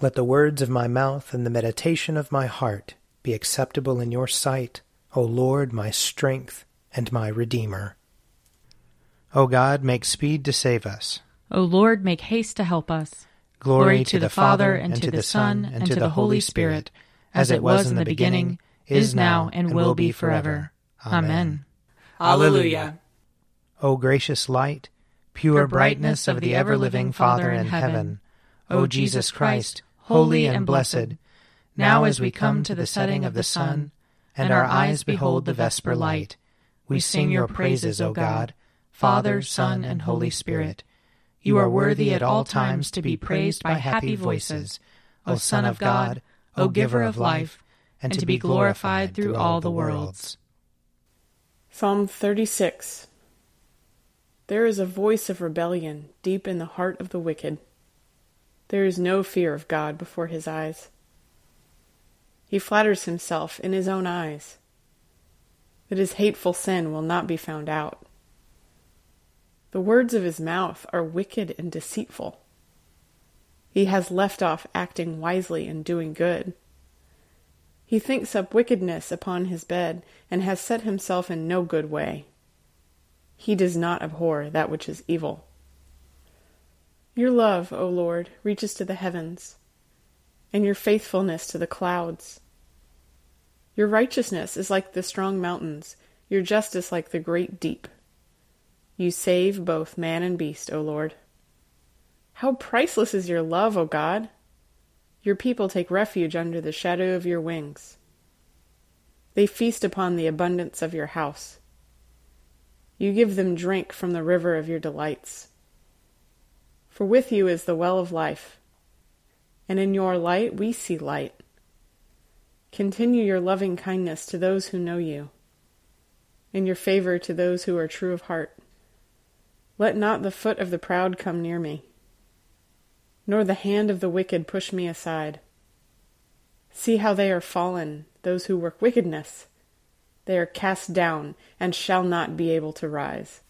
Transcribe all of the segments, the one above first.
Let the words of my mouth and the meditation of my heart be acceptable in your sight, O Lord, my strength and my Redeemer. O God, make speed to save us. O Lord, make haste to help us. Glory, Glory to, to the Father, and to the Son, and to the Holy Spirit, as it was in the beginning, is now, and will be forever. Amen. Alleluia. O gracious light, pure brightness of the ever-living Father in heaven, O Jesus Christ, holy and blessed, now as we come to the setting of the sun, and our eyes behold the vesper light, we sing your praises, O God, Father, Son, and Holy Spirit. You are worthy at all times to be praised by happy voices, O Son of God, O Giver of life, and to be glorified through all the worlds. Psalm 36 There is a voice of rebellion deep in the heart of the wicked. There is no fear of God before his eyes. He flatters himself in his own eyes that his hateful sin will not be found out. The words of his mouth are wicked and deceitful. He has left off acting wisely and doing good. He thinks up wickedness upon his bed, and has set himself in no good way. He does not abhor that which is evil. Your love, O Lord, reaches to the heavens, and your faithfulness to the clouds. Your righteousness is like the strong mountains, your justice like the great deep. You save both man and beast, O Lord. How priceless is your love, O God! Your people take refuge under the shadow of your wings. They feast upon the abundance of your house. You give them drink from the river of your delights. For with you is the well of life, and in your light we see light. Continue your loving kindness to those who know you, and your favor to those who are true of heart. Let not the foot of the proud come near me, nor the hand of the wicked push me aside. See how they are fallen, those who work wickedness. They are cast down and shall not be able to rise.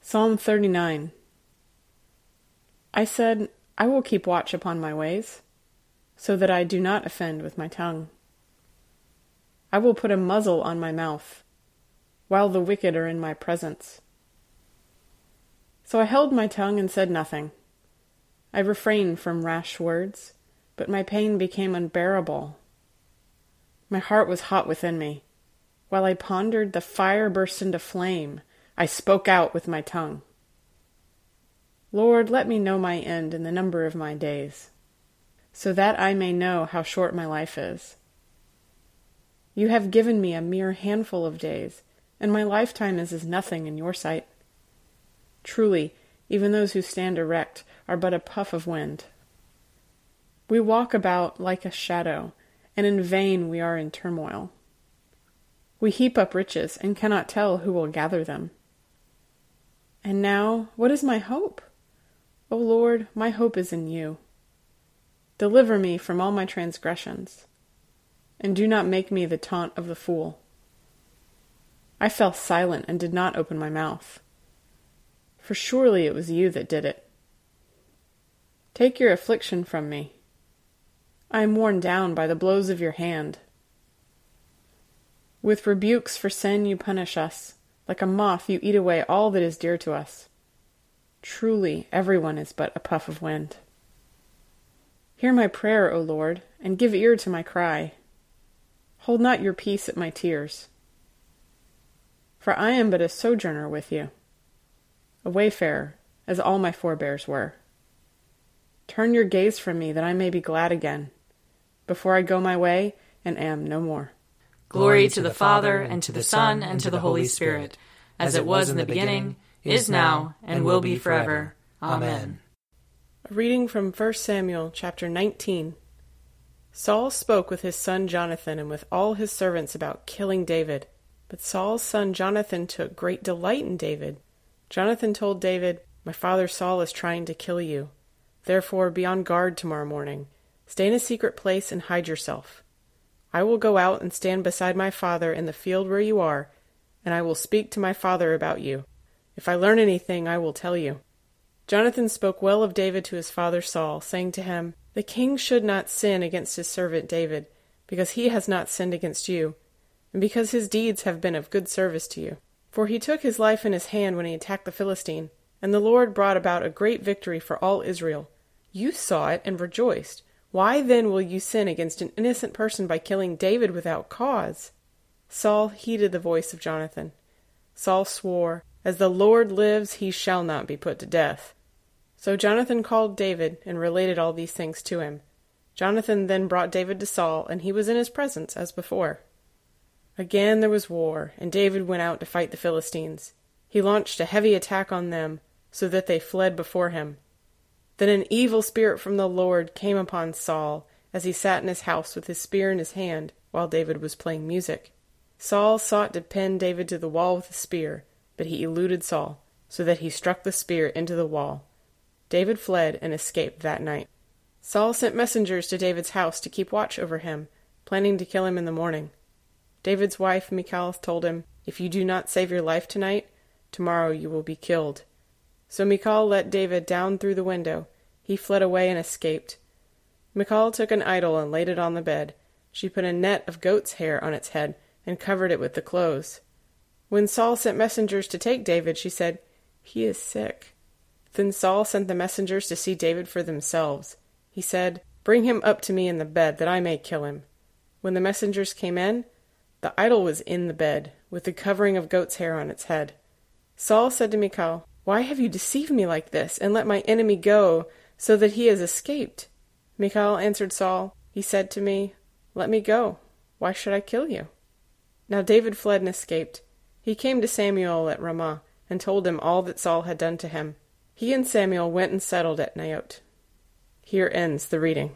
Psalm 39 I said, I will keep watch upon my ways, so that I do not offend with my tongue. I will put a muzzle on my mouth, while the wicked are in my presence. So I held my tongue and said nothing. I refrained from rash words, but my pain became unbearable. My heart was hot within me. While I pondered, the fire burst into flame. I spoke out with my tongue. Lord, let me know my end and the number of my days, so that I may know how short my life is. You have given me a mere handful of days, and my lifetime is as nothing in your sight. Truly, even those who stand erect are but a puff of wind. We walk about like a shadow, and in vain we are in turmoil. We heap up riches and cannot tell who will gather them. And now, what is my hope? O Lord, my hope is in you. Deliver me from all my transgressions, and do not make me the taunt of the fool. I fell silent and did not open my mouth, for surely it was you that did it. Take your affliction from me. I am worn down by the blows of your hand. With rebukes for sin you punish us. Like a moth you eat away all that is dear to us. Truly, everyone is but a puff of wind. Hear my prayer, O Lord, and give ear to my cry. Hold not your peace at my tears. For I am but a sojourner with you, a wayfarer, as all my forebears were. Turn your gaze from me, that I may be glad again, before I go my way and am no more. Glory to the Father, and to the Son, and to the Holy Spirit, as it was in the beginning is now, and will be forever. Amen. A reading from 1 Samuel chapter 19. Saul spoke with his son Jonathan and with all his servants about killing David. But Saul's son Jonathan took great delight in David. Jonathan told David, My father Saul is trying to kill you. Therefore be on guard tomorrow morning. Stay in a secret place and hide yourself. I will go out and stand beside my father in the field where you are, and I will speak to my father about you. If I learn anything, I will tell you. Jonathan spoke well of David to his father Saul, saying to him, The king should not sin against his servant David, because he has not sinned against you, and because his deeds have been of good service to you. For he took his life in his hand when he attacked the Philistine, and the Lord brought about a great victory for all Israel. You saw it and rejoiced. Why then will you sin against an innocent person by killing David without cause? Saul heeded the voice of Jonathan. Saul swore, As the Lord lives, he shall not be put to death. So Jonathan called David and related all these things to him. Jonathan then brought David to Saul, and he was in his presence as before. Again there was war, and David went out to fight the Philistines. He launched a heavy attack on them, so that they fled before him. Then an evil spirit from the Lord came upon Saul as he sat in his house with his spear in his hand while David was playing music. Saul sought to pin David to the wall with a spear, but he eluded Saul, so that he struck the spear into the wall. David fled and escaped that night. Saul sent messengers to David's house to keep watch over him, planning to kill him in the morning. David's wife Michal told him, If you do not save your life tonight, tomorrow you will be killed. So Michal let David down through the window. He fled away and escaped. Michal took an idol and laid it on the bed. She put a net of goat's hair on its head and covered it with the clothes. When Saul sent messengers to take David, she said, He is sick. Then Saul sent the messengers to see David for themselves. He said, Bring him up to me in the bed, that I may kill him. When the messengers came in, the idol was in the bed, with the covering of goat's hair on its head. Saul said to Michal, why have you deceived me like this, and let my enemy go, so that he has escaped? Michal answered Saul, He said to me, Let me go. Why should I kill you? Now David fled and escaped. He came to Samuel at Ramah, and told him all that Saul had done to him. He and Samuel went and settled at Naioth. Here ends the reading.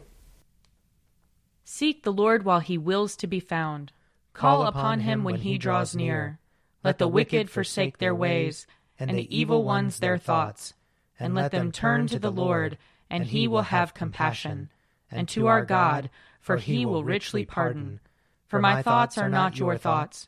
Seek the Lord while he wills to be found. Call upon him when he draws near. Let the wicked forsake their ways and the evil ones their thoughts, and let them turn to the Lord, and he will have compassion, and to our God, for he will richly pardon. For my thoughts are not your thoughts,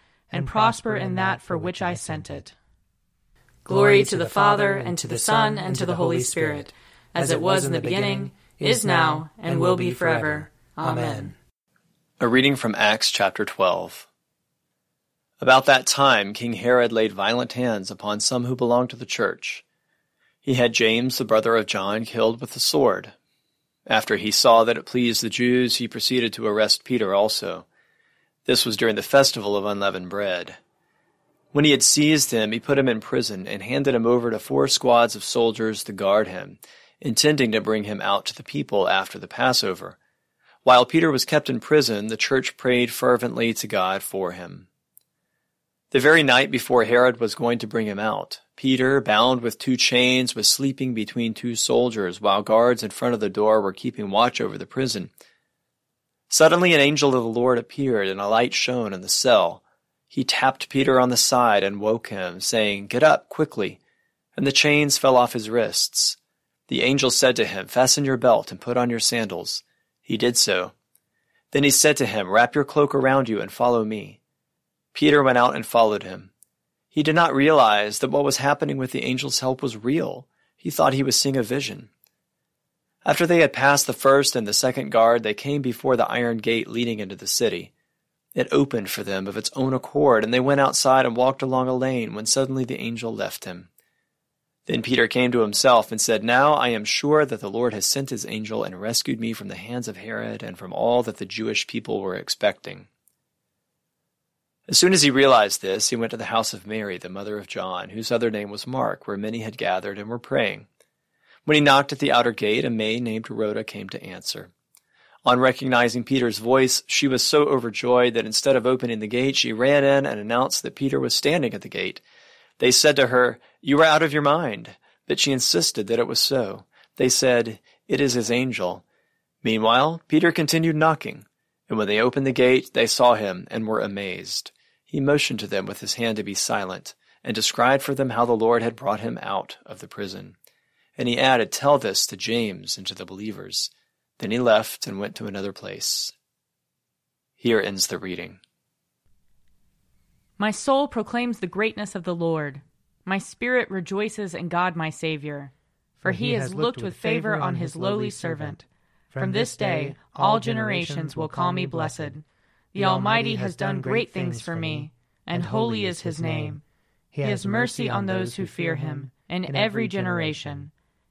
and prosper in that for which I sent it. Glory to the Father, and to the Son, and to the Holy Spirit, as it was in the beginning, is now, and will be forever. Amen. A reading from Acts chapter 12. About that time, King Herod laid violent hands upon some who belonged to the church. He had James, the brother of John, killed with the sword. After he saw that it pleased the Jews, he proceeded to arrest Peter also. This was during the festival of unleavened bread. When he had seized him, he put him in prison and handed him over to four squads of soldiers to guard him, intending to bring him out to the people after the Passover. While Peter was kept in prison, the church prayed fervently to God for him. The very night before Herod was going to bring him out, Peter, bound with two chains, was sleeping between two soldiers while guards in front of the door were keeping watch over the prison. Suddenly an angel of the Lord appeared and a light shone in the cell. He tapped Peter on the side and woke him, saying, Get up quickly. And the chains fell off his wrists. The angel said to him, Fasten your belt and put on your sandals. He did so. Then he said to him, Wrap your cloak around you and follow me. Peter went out and followed him. He did not realize that what was happening with the angel's help was real. He thought he was seeing a vision. After they had passed the first and the second guard, they came before the iron gate leading into the city. It opened for them of its own accord, and they went outside and walked along a lane when suddenly the angel left him. Then Peter came to himself and said, Now I am sure that the Lord has sent his angel and rescued me from the hands of Herod and from all that the Jewish people were expecting. As soon as he realized this, he went to the house of Mary, the mother of John, whose other name was Mark, where many had gathered and were praying. When he knocked at the outer gate, a maid named Rhoda came to answer. On recognizing Peter's voice, she was so overjoyed that instead of opening the gate, she ran in and announced that Peter was standing at the gate. They said to her, You are out of your mind. but she insisted that it was so. They said, It is his angel. Meanwhile, Peter continued knocking, and when they opened the gate, they saw him and were amazed. He motioned to them with his hand to be silent, and described for them how the Lord had brought him out of the prison. And he added, Tell this to James and to the believers. Then he left and went to another place. Here ends the reading. My soul proclaims the greatness of the Lord. My spirit rejoices in God my Saviour, for he has looked with favor on his lowly servant. From this day all generations will call me blessed. The Almighty has done great things for me, and holy is his name. He has mercy on those who fear him, in every generation.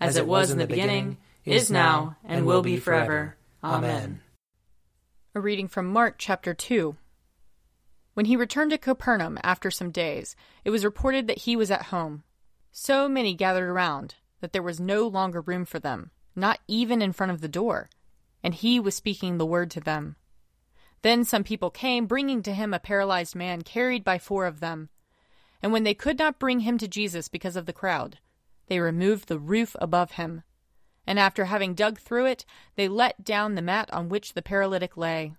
as it was in the beginning, is now, and will be forever. Amen. A reading from Mark chapter 2. When he returned to Capernaum after some days, it was reported that he was at home. So many gathered around that there was no longer room for them, not even in front of the door, and he was speaking the word to them. Then some people came, bringing to him a paralyzed man carried by four of them. And when they could not bring him to Jesus because of the crowd, they removed the roof above him. And after having dug through it, they let down the mat on which the paralytic lay.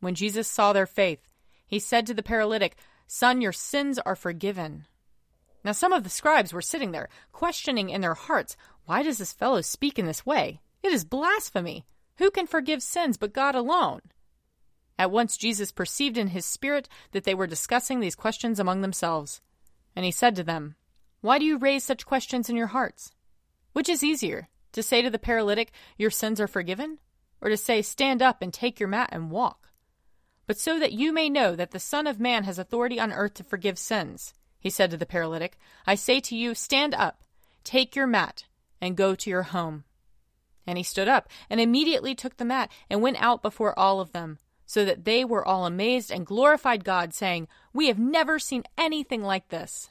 When Jesus saw their faith, he said to the paralytic, Son, your sins are forgiven. Now some of the scribes were sitting there, questioning in their hearts, Why does this fellow speak in this way? It is blasphemy. Who can forgive sins but God alone? At once Jesus perceived in his spirit that they were discussing these questions among themselves. And he said to them, Why do you raise such questions in your hearts? Which is easier, to say to the paralytic, Your sins are forgiven? Or to say, Stand up and take your mat and walk? But so that you may know that the Son of Man has authority on earth to forgive sins, he said to the paralytic, I say to you, stand up, take your mat, and go to your home. And he stood up, and immediately took the mat, and went out before all of them, so that they were all amazed and glorified God, saying, We have never seen anything like this.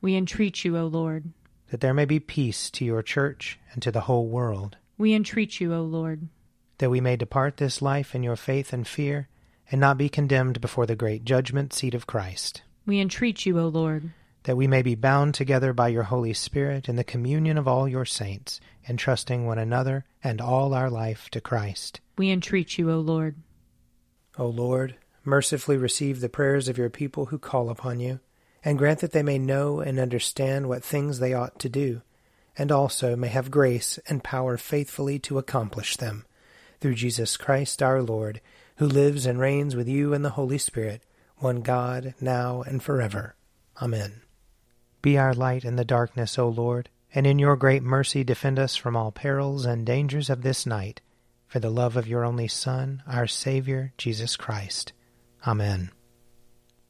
We entreat you, O Lord. That there may be peace to your church and to the whole world. We entreat you, O Lord. That we may depart this life in your faith and fear, and not be condemned before the great judgment seat of Christ. We entreat you, O Lord that we may be bound together by your Holy Spirit in the communion of all your saints, entrusting one another and all our life to Christ. We entreat you, O Lord. O Lord, mercifully receive the prayers of your people who call upon you, and grant that they may know and understand what things they ought to do, and also may have grace and power faithfully to accomplish them. Through Jesus Christ our Lord, who lives and reigns with you in the Holy Spirit, one God, now and forever. Amen. Be our light in the darkness, O Lord, and in your great mercy defend us from all perils and dangers of this night, for the love of your only Son, our Savior, Jesus Christ. Amen.